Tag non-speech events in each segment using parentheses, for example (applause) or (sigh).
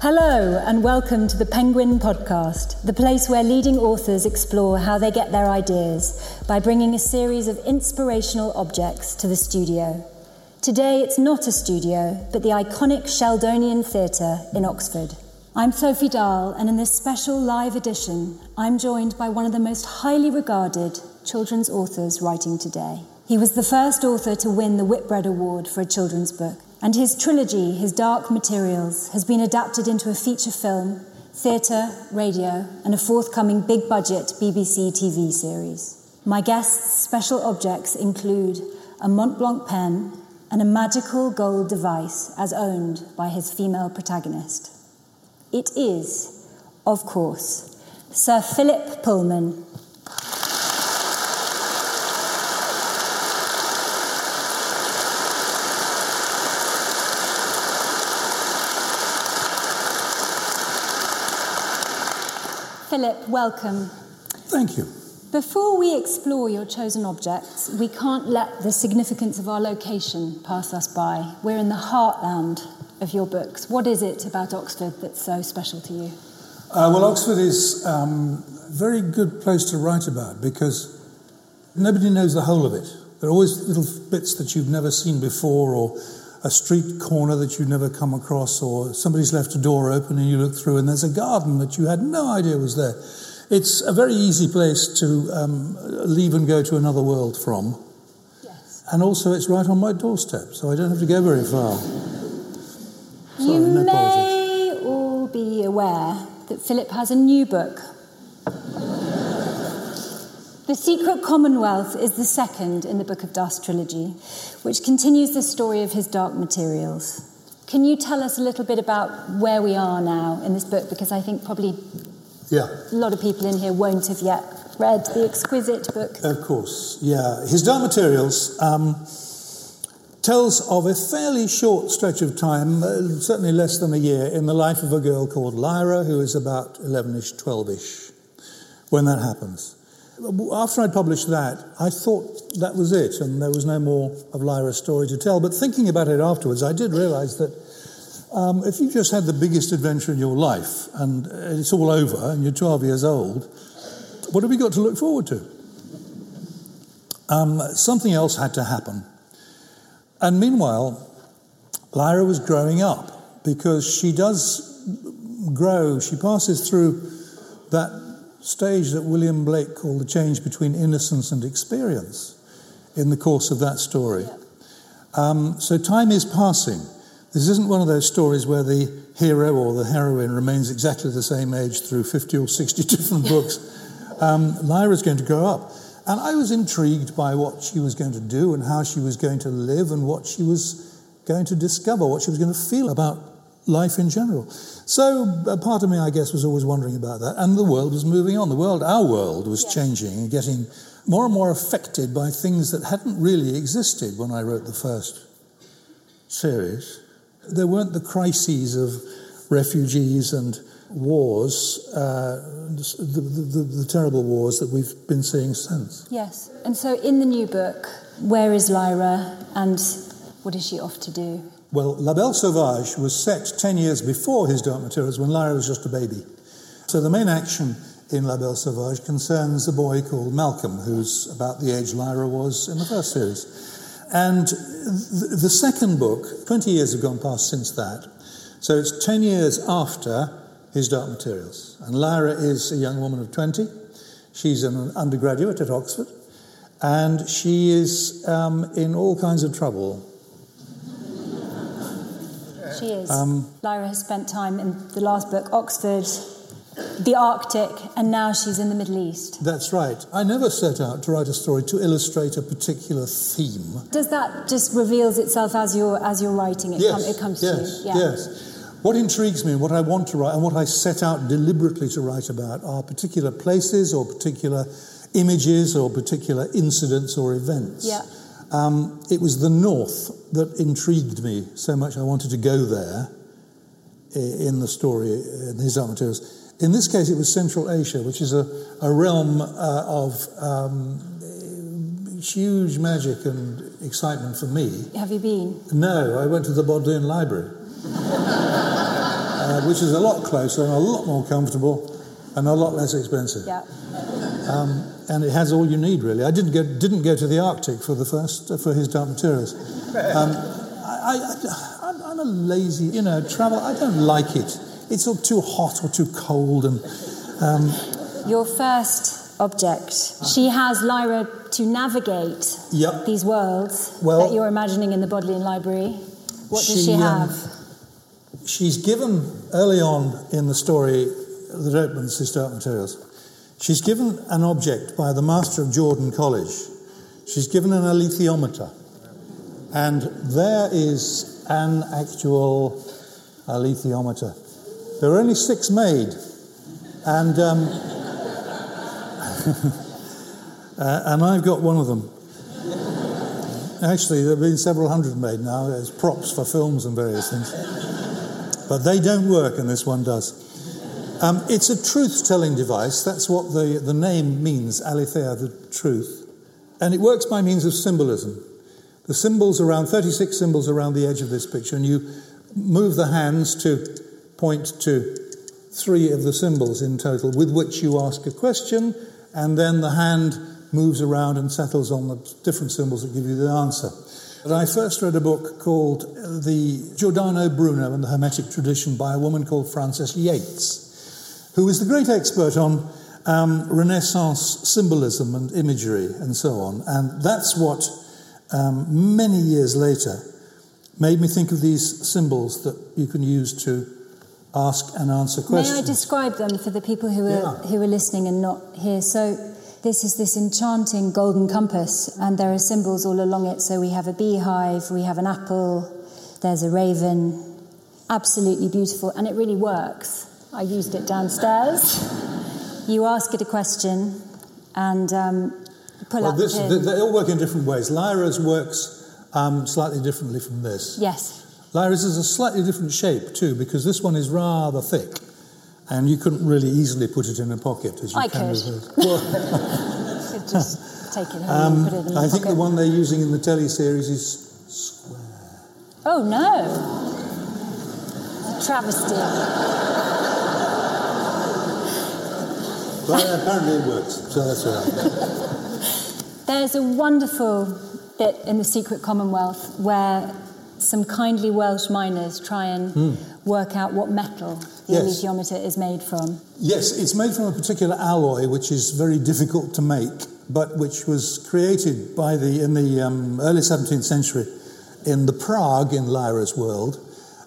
Hello, and welcome to the Penguin Podcast, the place where leading authors explore how they get their ideas by bringing a series of inspirational objects to the studio. Today, it's not a studio, but the iconic Sheldonian Theatre in Oxford. I'm Sophie Dahl, and in this special live edition, I'm joined by one of the most highly regarded children's authors writing today. He was the first author to win the Whitbread Award for a children's book. And his trilogy, His Dark Materials, has been adapted into a feature film, theatre, radio, and a forthcoming big budget BBC TV series. My guest's special objects include a Mont Blanc pen and a magical gold device as owned by his female protagonist. It is, of course, Sir Philip Pullman. Philip, welcome. Thank you. Before we explore your chosen objects, we can't let the significance of our location pass us by. We're in the heartland of your books. What is it about Oxford that's so special to you? Uh, well, Oxford is um, a very good place to write about because nobody knows the whole of it. There are always little bits that you've never seen before, or a street corner that you've never come across, or somebody's left a door open and you look through and there's a garden that you had no idea was there. It's a very easy place to um, leave and go to another world from. Yes. And also, it's right on my doorstep, so I don't have to go very far. Sorry, you no may all be aware that Philip has a new book. The Secret Commonwealth is the second in the Book of Dust trilogy, which continues the story of his dark materials. Can you tell us a little bit about where we are now in this book? Because I think probably Yeah. a lot of people in here won't have yet read the exquisite book. Of course, yeah. His Dark Materials um, tells of a fairly short stretch of time, uh, certainly less than a year, in the life of a girl called Lyra, who is about 11ish, 12ish, when that happens. After I published that, I thought that was it, and there was no more of Lyra's story to tell. But thinking about it afterwards, I did realize that um, if you've just had the biggest adventure in your life and it's all over and you're 12 years old, what have we got to look forward to? Um, something else had to happen. And meanwhile, Lyra was growing up because she does grow, she passes through that stage that William Blake called the change between innocence and experience in the course of that story. Um, so time is passing. This isn't one of those stories where the hero or the heroine remains exactly the same age through 50 or 60 (laughs) different books. Um, Lyra's going to grow up. And I was intrigued by what she was going to do and how she was going to live and what she was going to discover, what she was going to feel about life in general. So a part of me, I guess, was always wondering about that. And the world was moving on. The world, our world, was Yes. changing and getting more and more affected by things that hadn't really existed when I wrote the first series. There weren't the crises of refugees and wars, uh, the, the, the, the terrible wars that we've been seeing since. Yes. And so in the new book, where is Lyra and what is she off to do? Well, La Belle Sauvage was set 10 years before his Dark Materials when Lyra was just a baby. So the main action in La Belle Sauvage concerns a boy called Malcolm, who's about the age Lyra was in the first series. And th- the second book, 20 years have gone past since that. So it's 10 years after his Dark Materials. And Lyra is a young woman of 20. She's an undergraduate at Oxford. And she is um, in all kinds of trouble. She is. Um, Lyra has spent time in the last book, Oxford, the Arctic, and now she's in the Middle East. That's right. I never set out to write a story to illustrate a particular theme. Does that just reveals itself as you're as you're writing it? yes, it comes yes, to you. yes. What intrigues me, what I want to write, and what I set out deliberately to write about are particular places or particular images or particular incidents or events. Yeah. Um, it was the North that intrigued me so much. I wanted to go there in the story, in his Dark Materials. In this case, it was Central Asia, which is a, a realm uh, of um, huge magic and excitement for me. Have you been? No, I went to the Bodleian Library. (laughs) uh, which is a lot closer and a lot more comfortable and a lot less expensive. Yeah. Um, and it has all you need, really. I didn't go, didn't go to the Arctic for the first for his Dark Materials. Um, I, I, am a lazy, you know, travel. I don't like it. It's all too hot or too cold. And um, your first object, she has Lyra to navigate yep. these worlds well, that you're imagining in the Bodleian Library. What does she, she have? Um, she's given early on in the story that opens his Dark Materials. She's given an object by the master of Jordan College. She's given an alethiometer. And there is an actual alethiometer. There are only six made. And, um, (laughs) uh, and I've got one of them. Actually, there have been several hundred made now as props for films and various things. But they don't work, and this one does. Um, it's a truth telling device. That's what the, the name means, aletheia, the truth. And it works by means of symbolism. The symbols around, 36 symbols around the edge of this picture, and you move the hands to point to three of the symbols in total with which you ask a question, and then the hand moves around and settles on the different symbols that give you the answer. But I first read a book called The Giordano Bruno and the Hermetic Tradition by a woman called Frances Yates who was the great expert on um, Renaissance symbolism and imagery and so on. And that's what, um, many years later, made me think of these symbols that you can use to ask and answer questions. May I describe them for the people who are, yeah. who are listening and not here? So, this is this enchanting golden compass, and there are symbols all along it. So, we have a beehive, we have an apple, there's a raven. Absolutely beautiful, and it really works. I used it downstairs. You ask it a question and um, pull well, up this, the They all work in different ways. Lyra's works um, slightly differently from this. Yes. Lyra's is a slightly different shape too, because this one is rather thick, and you couldn't really easily put it in a pocket as you I can could. with Well, (laughs) could just take it home um, and put it in the I think pocket. the one they're using in the telly series is square. Oh no! A travesty. But apparently it works, so that's all right. There's a wonderful bit in the Secret Commonwealth where some kindly Welsh miners try and work out what metal the. Yes. alethiometer is made from. Yes, it's made from a particular alloy which is very difficult to make, but which was created by the in the um, early 17th century in the Prague in Lyra's world,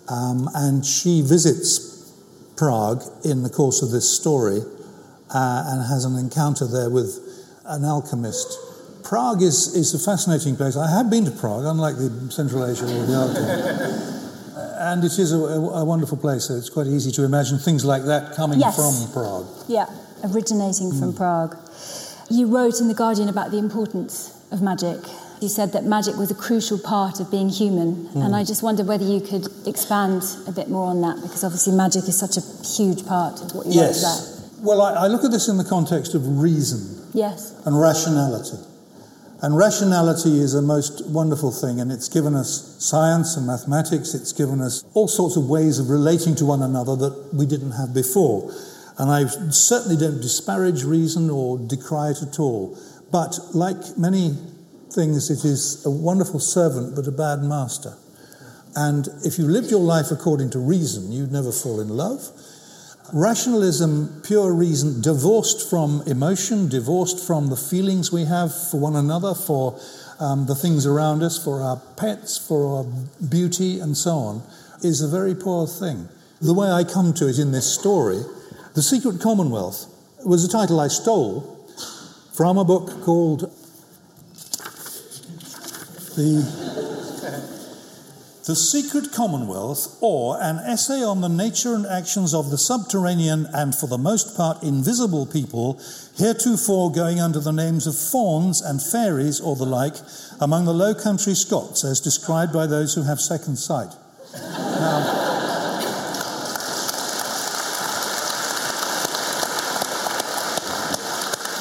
um, and she visits Prague in the course of this story uh, and has an encounter there with an alchemist. Prague is, is a fascinating place. I have been to Prague, unlike the Central Asia or the Arctic. (laughs) And it is a, a, wonderful place, so it's quite easy to imagine things like that coming Yes. from Prague. Yeah, originating Hmm. from Prague. You wrote in The Guardian about the importance of magic. You said that magic was a crucial part of being human, Hmm. and I just wondered whether you could expand a bit more on that because obviously magic is such a huge part of what you wrote about. Well, I, I look at this in the context of reason Yes. and rationality. And rationality is a most wonderful thing, and it's given us science and mathematics, it's given us all sorts of ways of relating to one another that we didn't have before. And I certainly don't disparage reason or decry it at all. But like many things, it is a wonderful servant but a bad master. And if you lived your life according to reason, you'd never fall in love. Rationalism, pure reason, divorced from emotion, divorced from the feelings we have for one another, for um, the things around us, for our pets, for our beauty, and so on, is a very poor thing. The way I come to it in this story, The Secret Commonwealth, was a title I stole from a book called The the Secret Commonwealth, or an essay on the nature and actions of the subterranean and, for the most part, invisible people, heretofore going under the names of fauns and fairies or the like, among the Low Country Scots, as described by those who have second sight. Now,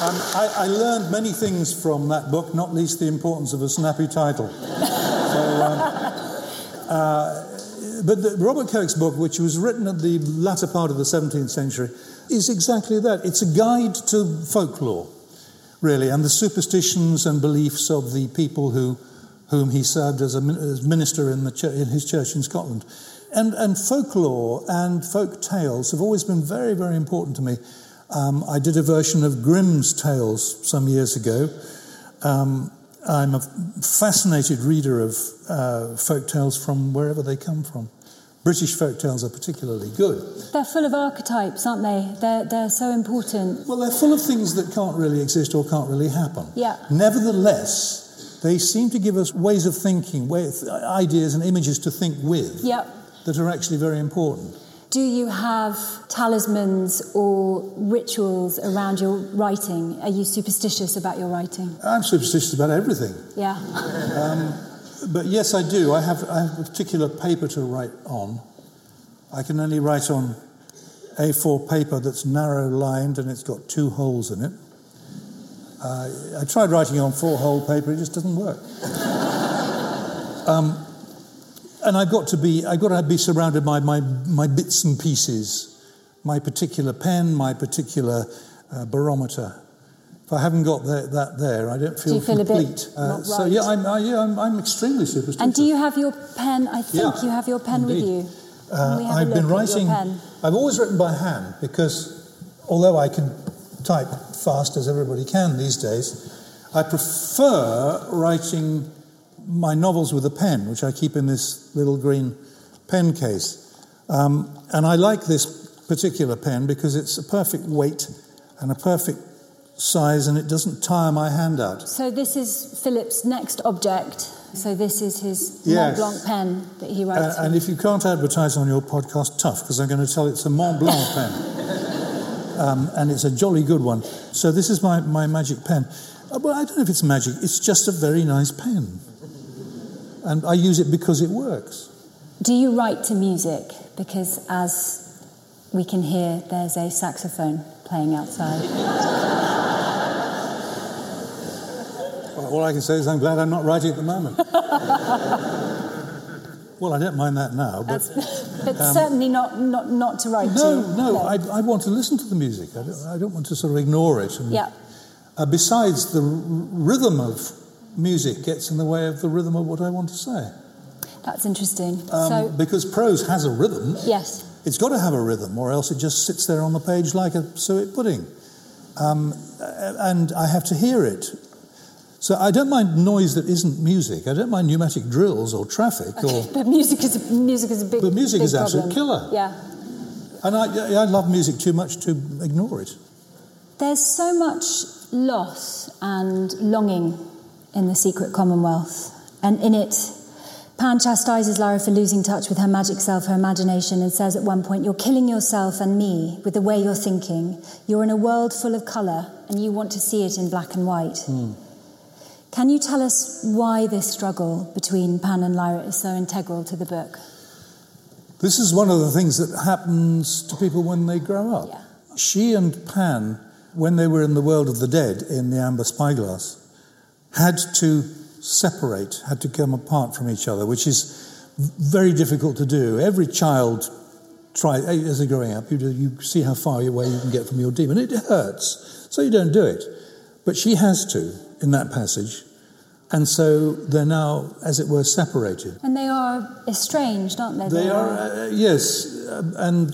um, I, I learned many things from that book, not least the importance of a snappy title. Uh, but the, Robert Kirk's book, which was written at the latter part of the 17th century, is exactly that. It's a guide to folklore, really, and the superstitions and beliefs of the people who, whom he served as a as minister in, the in his church in Scotland. And, and folklore and folk tales have always been very, very important to me. Um, I did a version of Grimm's Tales some years ago. Um, I'm a fascinated reader of uh, folk tales from wherever they come from. British folk tales are particularly good. They're full of archetypes, aren't they? They're, they're so important. Well, they're full of things that can't really exist or can't really happen. Yeah. Nevertheless, they seem to give us ways of thinking, ways, ideas and images to think with Yep. that are actually very important. Do you have talismans or rituals around your writing? Are you superstitious about your writing? I'm superstitious about everything. Yeah. But yes, I do. I have, I have a particular paper to write on. I can only write on A4 paper that's narrow lined and it's got two holes in it. Uh, I tried writing on four hole paper, it just doesn't work. (laughs) um, and I've got to be, I've got to be surrounded by my, my bits and pieces, my particular pen, my particular uh, barometer. If I haven't got that, that there, I don't feel you feel a bit complete. Uh, not So yeah, I'm, I, yeah I'm, I'm extremely superstitious. And do you have your pen? I think Yeah, you have your pen with indeed. you. Uh, Can we have a I've been writing. I've always written by hand because, although I can type fast as everybody can these days, I prefer writing my novels with a pen, which I keep in this little green pen case. Um, and I like this particular pen because it's a perfect weight and a perfect size, and it doesn't tire my hand out. So this is Philip's next object. So this is his Yes. Mont Blanc pen that he Uh, writes and if you can't advertise on your podcast, tough, because I'm going to tell it's a Mont Blanc (laughs) pen. Um, and it's a jolly good one. So this is my, my magic pen. Uh, well, I don't know if it's magic, it's just a very nice pen. And I use it because it works. Do you write to music? Because as we can hear, there's a saxophone playing outside. Well, all I can say is I'm glad I'm not writing at the moment. (laughs) well, I don't mind that now, but (laughs) but certainly not, not, not to write Um, no, to. no, I, I want to listen to the music. I don't, I don't want to sort of ignore it. And, Yeah. Uh, besides, the r- rhythm of music gets in the way of the rhythm of what I want to say. That's interesting. Um, so, because prose has a rhythm, yes. it's got to have a rhythm, or else it just sits there on the page like a suet pudding. Um, and I have to hear it. So I don't mind noise that isn't music. I don't mind pneumatic drills or traffic, or, But music is a, music is a big But music big is absolute killer. Yeah. and I, I love music too much to ignore it. There's so much loss and longing in the secret commonwealth. And in it, Pan chastises Lyra for losing touch with her magic self, her imagination, and says at one point, You're killing yourself and me with the way you're thinking. You're in a world full of colour, and you want to see it in black and white. Hmm. Can you tell us why this struggle between Pan and Lyra is so integral to the book? This is one of the things that happens to people when they grow up. Yeah. She and Pan, when they were in the world of the dead in the amber spyglass, had to separate, had to come apart from each other, which is very difficult to do. Every child try as they're growing up, you, do, you see how far away you can get from your daemon. It hurts, so you don't do it. But she has to in that passage, and so they're now, as it were, separated. And they are estranged, aren't they? They are, uh, yes, um, and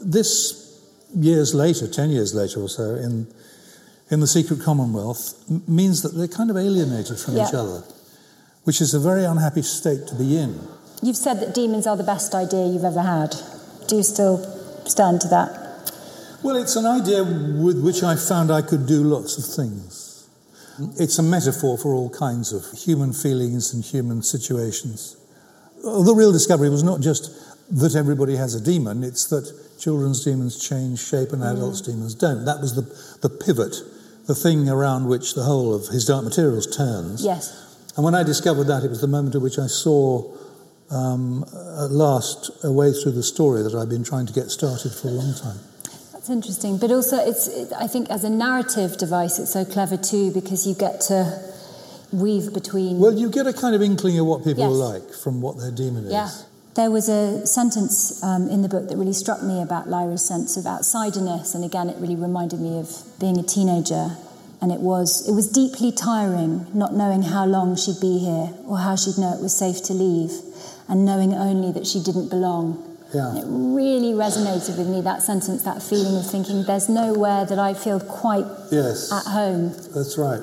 this years later, ten years later or so, in in the secret commonwealth, means that they're kind of alienated from each other, which is a very unhappy state to be in. You've said that daemons are the best idea you've ever had. Do you still stand to that? Well, it's an idea with which I found I could do lots of things. It's a metaphor for all kinds of human feelings and human situations. The real discovery was not just that everybody has a daemon, it's that children's daemons change shape and mm. adults' daemons don't. That was the, the pivot, the thing around which the whole of his dark materials turns. Yes. And when I discovered that, it was the moment at which I saw um, at last a way through the story that I've been trying to get started for a long time. That's interesting. But also, it's, it, I think as a narrative device, it's so clever too because you get to weave between. Well, you get a kind of inkling of what people Yes. are like from what their daemon is. Yeah. There was a sentence um, in the book that really struck me about Lyra's sense of outsiderness, and again, it really reminded me of being a teenager. And it was, it was deeply tiring not knowing how long she'd be here or how she'd know it was safe to leave, and knowing only that she didn't belong. Yeah. And it really resonated with me, that sentence, that feeling of thinking, there's nowhere that I feel quite Yes. at home. That's right.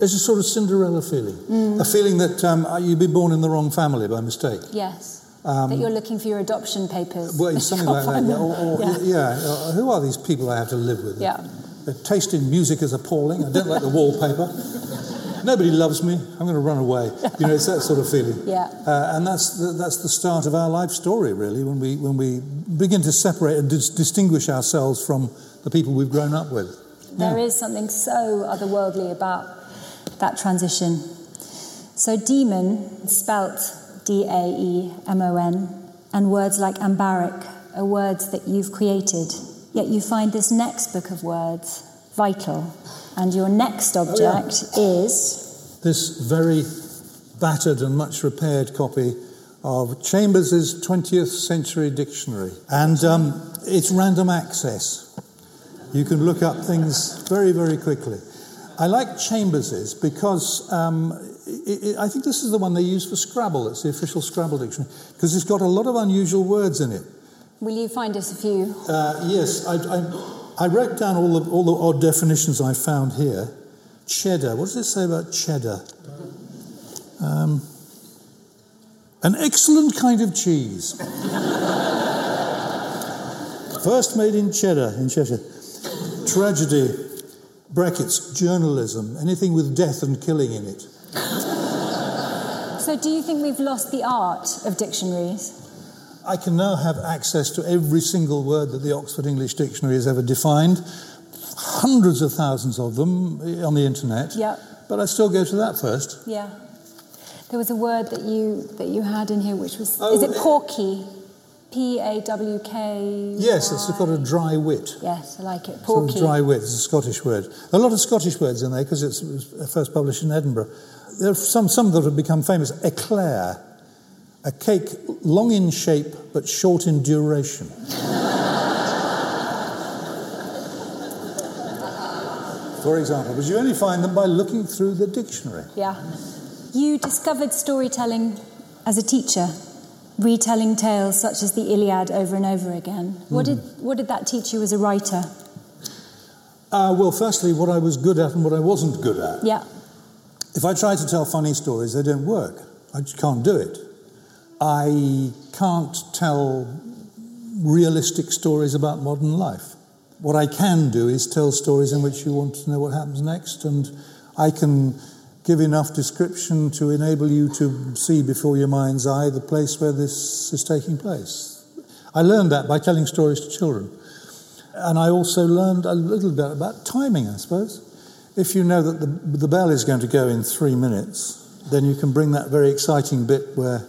It's a sort of Cinderella feeling. A feeling that um, you've been born in the wrong family by mistake. Yes. That you're looking for your adoption papers. Um, Well, something like that. Yeah. (laughs) Or, or, them. yeah. uh, who are these people I have to live with? Yeah. Their taste in music is appalling. I don't like the wallpaper. Nobody loves me. I'm going to run away. You know, it's that sort of feeling. Yeah. Uh, and that's the, that's the start of our life story, really, when we, when we begin to separate and dis- distinguish ourselves from the people we've grown up with. There is something so otherworldly about that transition. So, daemon, spelt D A E M O N, and words like ambaric are words that you've created. Yet you find this next book of words vital, and your next object is This very battered and much repaired copy of Chambers's 20th Century Dictionary. And um, it's random access. You can look up things very, very quickly. I like Chambers's because um, i i I think this is the one they use for Scrabble. It's the official Scrabble dictionary because it's got a lot of unusual words in it. Will you find us a few? Uh, yes, I, I, I wrote down all the, all the odd definitions I found here. Cheddar. What does it say about cheddar? Um, an excellent kind of cheese. (laughs) First made in cheddar, in Cheshire. Tragedy, brackets, journalism, anything with death and killing in it. So, do you think we've lost the art of dictionaries? I can now have access to every single word that the Oxford English Dictionary has ever defined, hundreds of thousands of them on the internet. Yep. But I still go to that first. Yeah. There was a word that you that you had in here, which was Oh, is it eh. pawky? P A W K. Yes, it's got a dry wit. Yes, I like it. Sort Pawky. of dry wit. It's a Scottish word. A lot of Scottish words in there because it was first published in Edinburgh. There are some, some that have become famous. Eclair, a cake long in shape but short in duration. (laughs) For example, but you only find them by looking through the dictionary. Yeah. You discovered storytelling as a teacher, retelling tales such as the Iliad over and over again. What Hmm. did what did that teach you as a writer? Uh, well, firstly, what I was good at and what I wasn't good at. Yeah. If I try to tell funny stories, they don't work. I just can't do it. I can't tell realistic stories about modern life. What I can do is tell stories in which you want to know what happens next, and I can give enough description to enable you to see before your mind's eye the place where this is taking place. I learned that by telling stories to children. And I also learned a little bit about timing, I suppose. If you know that the, the bell is going to go in three minutes, then you can bring that very exciting bit where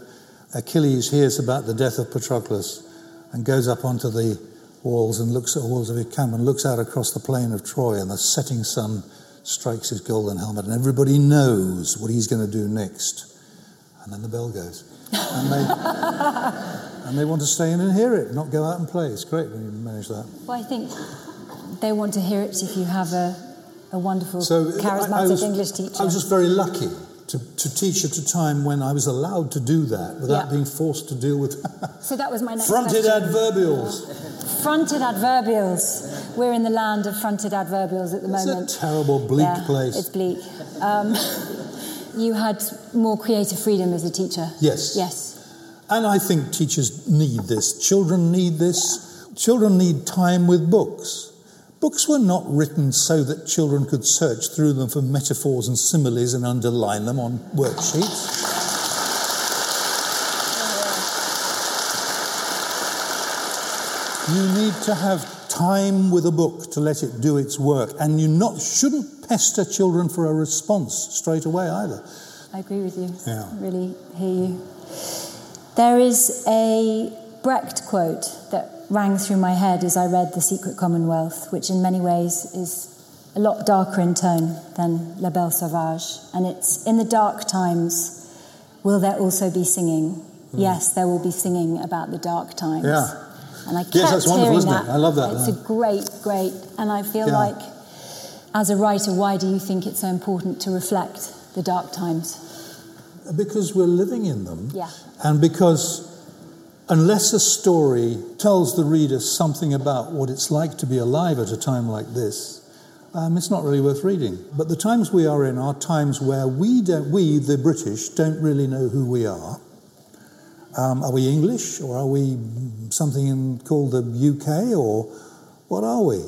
Achilles hears about the death of Patroclus and goes up onto the walls and looks at the walls of his camp and looks out across the plain of Troy, and the setting sun strikes his golden helmet, and everybody knows what he's going to do next. And then the bell goes. And they, (laughs) and they want to stay in and hear it, not go out and play. It's great when you manage that. Well, I think they want to hear it if you have a, a wonderful, So charismatic I, I was, English teacher. I was just very lucky to, to teach at a time when I was allowed to do that without Yeah. being forced to deal with (laughs) so that was my next fronted question. adverbials. Fronted adverbials. We're in the land of fronted adverbials at the It's moment. a terrible, bleak Yeah, place. It's bleak. Um, (laughs) you had more creative freedom as a teacher. Yes. Yes. And I think teachers need this. Children need this. Children need time with books. Books were not written so that children could search through them for metaphors and similes and underline them on worksheets. You need to have time with a book to let it do its work, and you not shouldn't pester children for a response straight away either. I agree with you. Yeah. I really hear you. There is a Brecht quote that rang through my head as I read The Secret Commonwealth, which in many ways is a lot darker in tone than La Belle Sauvage. And it's In the dark times, will there also be singing? Hmm. yes, there will be singing about the dark times. Yeah. And I kept Yes, that's wonderful, hearing isn't it? that. I love that It's a great, great, and I feel Yeah. like, as a writer, why do you think it's so important to reflect the dark times? Because we're living in them. Yeah. And because unless a story tells the reader something about what it's like to be alive at a time like this, um, it's not really worth reading. But the times we are in are times where we, we the British, don't really know who we are. Um, are we English or are we something in, called the UK or what are we?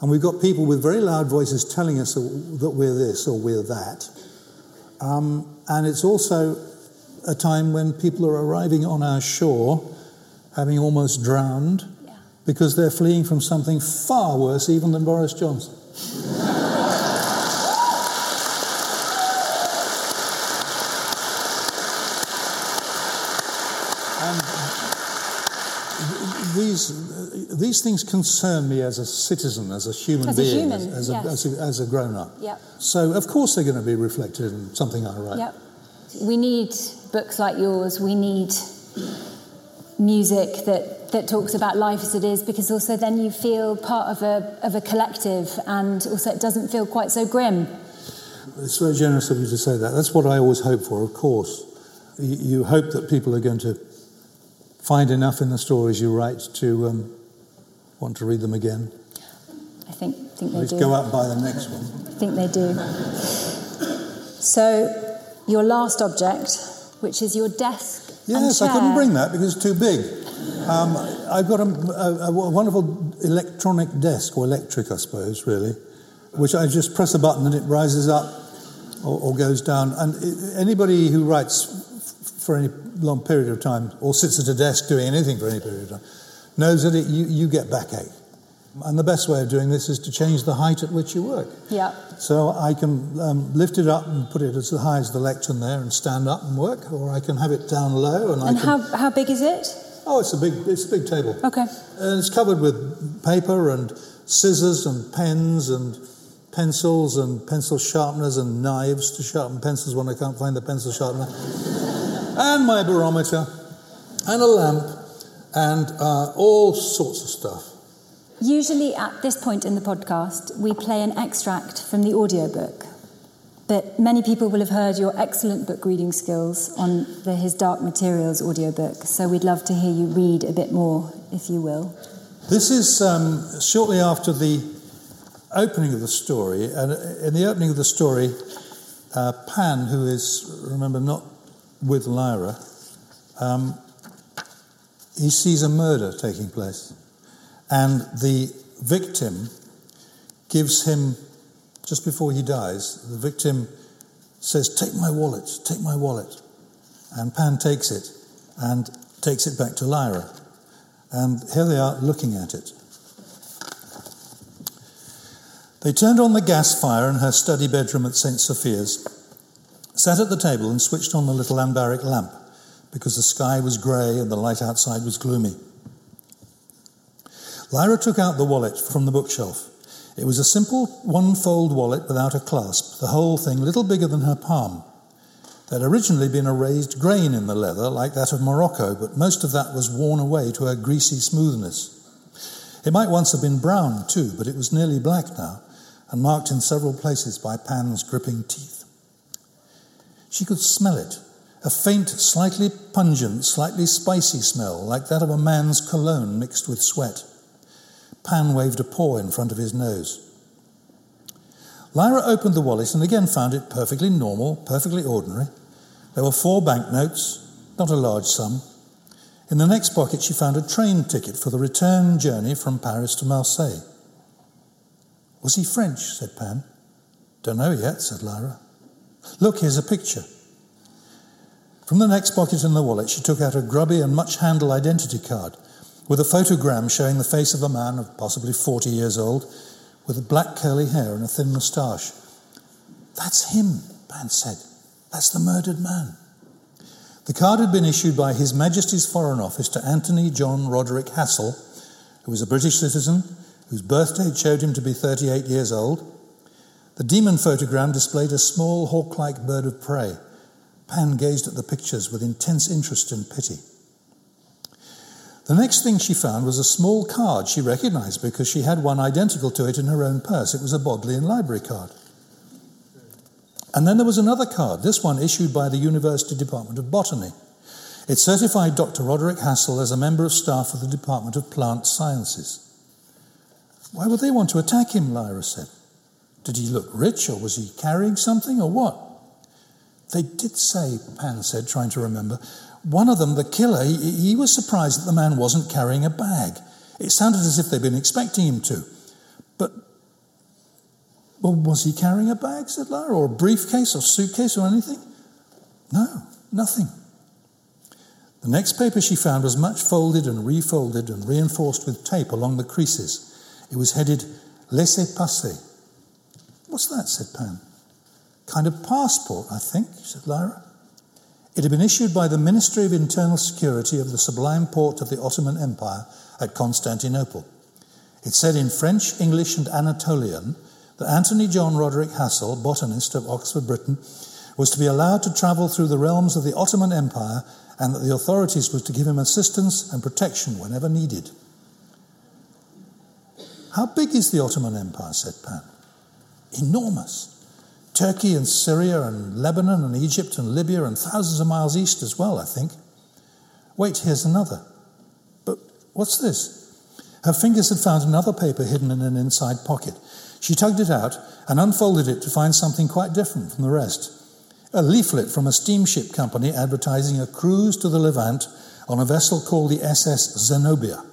And we've got people with very loud voices telling us that we're this or we're that. Um, and it's also a time when people are arriving on our shore, having almost drowned, Yeah. because they're fleeing from something far worse even than Boris Johnson. and these, these things concern me as a citizen, as a human As a being, human, as, as, a, yes. as, a, as a grown up. Yep. So, of course, they're going to be reflected in something I write. Yep. We need books like yours. We need music that, that talks about life as it is, because also then you feel part of a, of a collective, and also it doesn't feel quite so grim. It's very generous of you to say that. That's what I always hope for, of course. You, you hope that people are going to find enough in the stories you write to um, want to read them again. I think think they do. go out and buy the next one. I think they do. So, your last object, which is your desk. Yes, I couldn't bring that because it's too big. Um, I've got a, a, a wonderful electronic desk, or electric, I suppose, really, which I just press a button and it rises up or, or goes down. And i anybody who writes f- for any long period of time or sits at a desk doing anything for any period of time knows that it, you, you get backache. And the best way of doing this is to change the height at which you work. Yeah. So I can um, lift it up and put it as high as the lectern there and stand up and work, or I can have it down low and, And I can. how, how big is it? Oh, it's a big, it's a big table. Okay. And it's covered with paper and scissors and pens and pencils and pencil sharpeners and knives to sharpen pencils when I can't find the pencil sharpener, (laughs) and my barometer, and a lamp, and uh, all sorts of stuff. Usually, at this point in the podcast, we play an extract from the audiobook. But many people will have heard your excellent book reading skills on the His Dark Materials audiobook. So we'd love to hear you read a bit more, if you will. This is um, shortly after the opening of the story, and in the opening of the story, uh, Pan, who is, remember, not with Lyra, um, he sees a murder taking place, and the victim gives him, just before he dies, the victim says, Take my wallet, take my wallet. And Pan takes it and takes it back to Lyra. And here they are looking at it. They turned on the gas fire in her study bedroom at St. Sophia's, sat at the table and switched on the little ambaric lamp because the sky was grey and the light outside was gloomy. Lyra took out the wallet from the bookshelf. It was a simple one fold wallet without a clasp, the whole thing little bigger than her palm. There had originally been a raised grain in the leather, like that of Morocco, but most of that was worn away to a greasy smoothness. It might once have been brown, too, but it was nearly black now, and marked in several places by Pan's gripping teeth. She could smell it, a faint, slightly pungent, slightly spicy smell, like that of a man's cologne mixed with sweat. Pan waved a paw in front of his nose. Lyra opened the wallet and again found it perfectly normal, perfectly ordinary. There were four banknotes, not a large sum. In the next pocket, she found a train ticket for the return journey from Paris to Marseille. Was he French? said Pan. Don't know yet, said Lyra. Look, here's a picture. From the next pocket in the wallet, she took out a grubby and much handled identity card with a photogram showing the face of a man of possibly 40 years old with black curly hair and a thin moustache. That's him, Pan said. That's the murdered man. The card had been issued by His Majesty's Foreign Office to Anthony John Roderick Hassall, who was a British citizen whose birthday showed him to be 38 years old. The daemon photogram displayed a small hawk like bird of prey. Pan gazed at the pictures with intense interest and pity. The next thing she found was a small card she recognized because she had one identical to it in her own purse. It was a Bodleian Library card. And then there was another card, this one issued by the University Department of Botany. It certified Dr. Roderick Hassall as a member of staff of the Department of Plant Sciences. Why would they want to attack him? Lyra said. Did he look rich, or was he carrying something, or what? They did say, Pan said, trying to remember. One of them, the killer, he, he was surprised that the man wasn't carrying a bag. It sounded as if they'd been expecting him to. But, well, was he carrying a bag, said Lyra, or a briefcase or suitcase or anything? No, nothing. The next paper she found was much folded and refolded and reinforced with tape along the creases. It was headed Laissez passer. What's that? said Pan. Kind of passport, I think, said Lyra. It had been issued by the Ministry of Internal Security of the Sublime Porte of the Ottoman Empire at Constantinople. It said in French, English, and Anatolian that Anthony John Roderick Hassall, botanist of Oxford, Britain, was to be allowed to travel through the realms of the Ottoman Empire and that the authorities were to give him assistance and protection whenever needed. How big is the Ottoman Empire? said Pan. Enormous. Turkey and Syria and Lebanon and Egypt and Libya and thousands of miles east as well, I think. Wait, here's another. But what's this? Her fingers had found another paper hidden in an inside pocket. She tugged it out and unfolded it to find something quite different from the rest. A leaflet from a steamship company advertising a cruise to the Levant on a vessel called the SS Zenobia.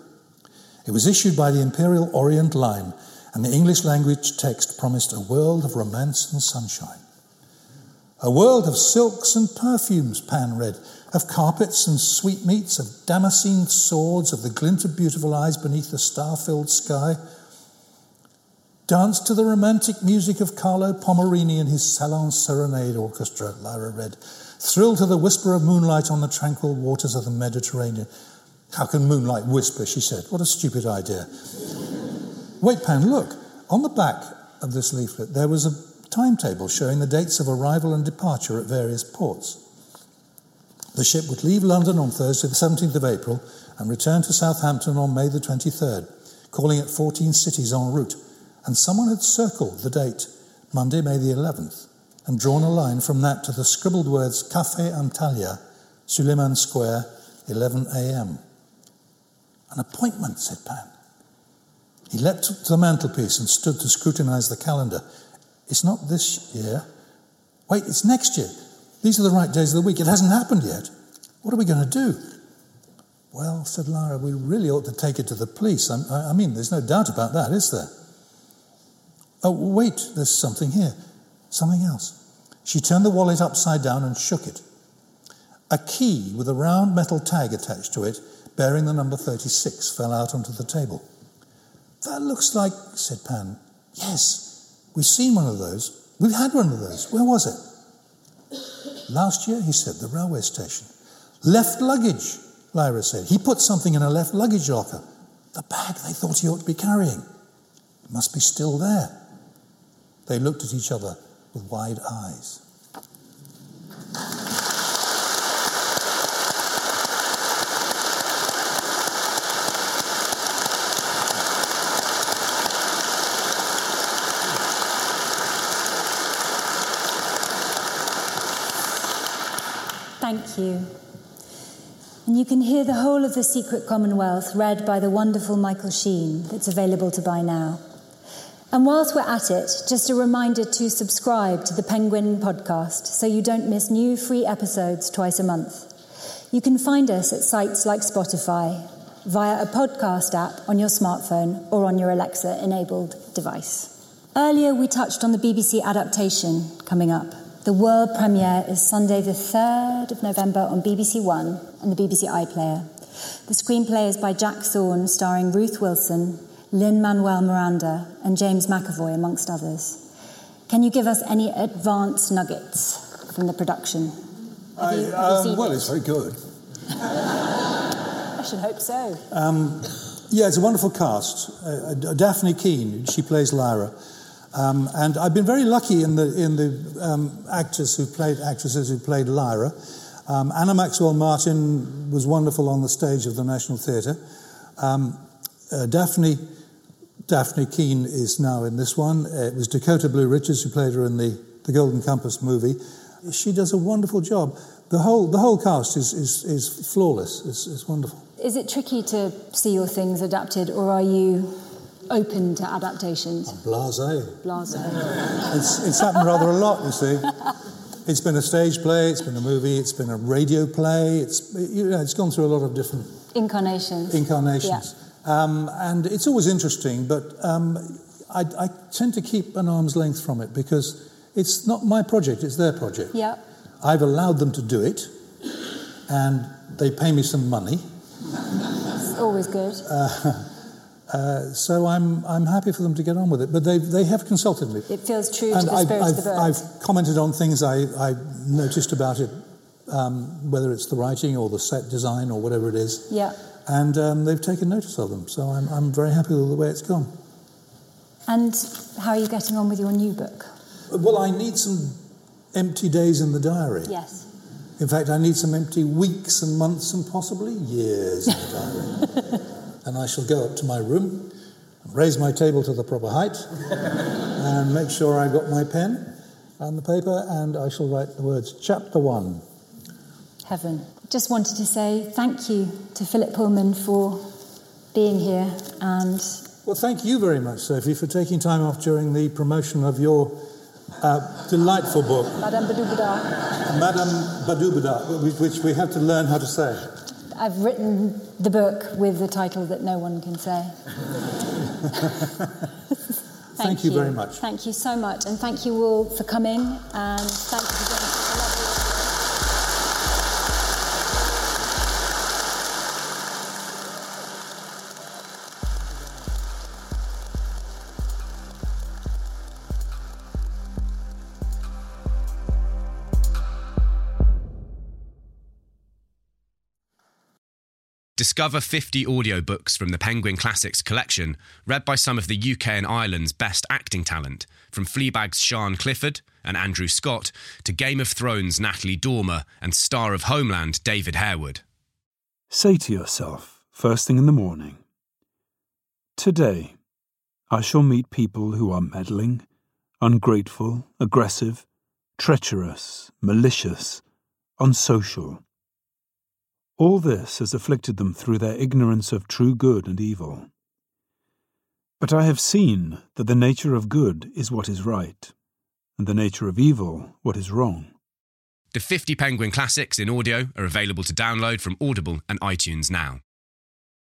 It was issued by the Imperial Orient Line, and the English language text promised a world of romance and sunshine. A world of silks and perfumes, Pan read, of carpets and sweetmeats, of damascened swords, of the glint of beautiful eyes beneath the star filled sky. Dance to the romantic music of Carlo Pomerini and his Salon Serenade Orchestra, Lyra read. Thrill to the whisper of moonlight on the tranquil waters of the Mediterranean. How can moonlight whisper? She said. What a stupid idea. Wait, Pan, look. On the back of this leaflet, there was a timetable showing the dates of arrival and departure at various ports. The ship would leave London on Thursday, the 17th of April, and return to Southampton on May the 23rd, calling at 14 cities en route. And someone had circled the date, Monday, May the 11th, and drawn a line from that to the scribbled words Café Antalya, Suleiman Square, 11 a.m. An appointment, said Pan. He leapt up to the mantelpiece and stood to scrutinize the calendar. It's not this year. Wait, it's next year. These are the right days of the week. It hasn't happened yet. What are we going to do? Well, said Lyra, we really ought to take it to the police. I, I mean, there's no doubt about that, is there? Oh, wait, there's something here. Something else. She turned the wallet upside down and shook it. A key with a round metal tag attached to it bearing the number 36, fell out onto the table. That looks like, said Pan. Yes, we've seen one of those. We've had one of those. Where was it? Last year, he said, the railway station. Left luggage, Lyra said. He put something in a left luggage locker. The bag they thought he ought to be carrying. It must be still there. They looked at each other with wide eyes. Thank you. And you can hear the whole of The Secret Commonwealth read by the wonderful Michael Sheen that's available to buy now. And whilst we're at it, just a reminder to subscribe to the Penguin podcast so you don't miss new free episodes twice a month. You can find us at sites like Spotify via a podcast app on your smartphone or on your Alexa enabled device. Earlier, we touched on the BBC adaptation coming up. The world premiere is Sunday, the 3rd of November on BBC One and the BBC iPlayer. The screenplay is by Jack Thorne, starring Ruth Wilson, Lin Manuel Miranda, and James McAvoy, amongst others. Can you give us any advance nuggets from the production? I, you, um, well, it? it's very good. I should hope so. Um, yeah, it's a wonderful cast. Uh, Dafne Keen, she plays Lyra. Um, and I've been very lucky in the in the um, actors who played actresses who played Lyra. Um, Anna Maxwell Martin was wonderful on the stage of the National Theatre. Um, uh, Dafne Dafne Keen is now in this one. It was Dakota Blue Richards who played her in the, the Golden Compass movie. She does a wonderful job. The whole the whole cast is is, is flawless. It's, it's wonderful. Is it tricky to see your things adapted, or are you open to adaptations? Blase. Blase. It's, it's happened rather a lot, you see. It's been a stage play, it's been a movie, it's been a radio play, it's, you know, it's gone through a lot of different incarnations. Incarnations. Yeah. Um, and it's always interesting, but um, I, I, tend to keep an arm's length from it because it's not my project, it's their project. Yeah. I've allowed them to do it, and they pay me some money. It's always good. Uh, (laughs) uh, so I'm, I'm happy for them to get on with it. But they, they have consulted me. It feels true and to the I've, spirit I've, of the book. I've commented on things I, I noticed about it, um, whether it's the writing or the set design or whatever it is. Yeah. And um, they've taken notice of them. So I'm, I'm very happy with the way it's gone. And how are you getting on with your new book? Well, I need some empty days in the diary. Yes. In fact, I need some empty weeks and months and possibly years in the diary. (laughs) and I shall go up to my room, raise my table to the proper height, (laughs) and make sure I've got my pen and the paper, and I shall write the words Chapter 1. Heaven. Just wanted to say thank you to Philip Pullman for being here and. Well, thank you very much, Sophie, for taking time off during the promotion of your uh, delightful book. Madame Badobedah. Madame Badobedah, which we have to learn how to say. I've written the book with the title that no one can say. (laughs) (laughs) thank, thank you, you very much. Thank you so much, and thank you all for coming, and thank you Discover 50 audiobooks from the Penguin Classics collection, read by some of the UK and Ireland's best acting talent, from Fleabag's Sian Clifford and Andrew Scott to Game of Thrones' Natalie Dormer and star of Homeland David Harewood. Say to yourself, first thing in the morning, Today, I shall meet people who are meddling, ungrateful, aggressive, treacherous, malicious, unsocial all this has afflicted them through their ignorance of true good and evil. But I have seen that the nature of good is what is right, and the nature of evil what is wrong. The 50 Penguin Classics in audio are available to download from Audible and iTunes now.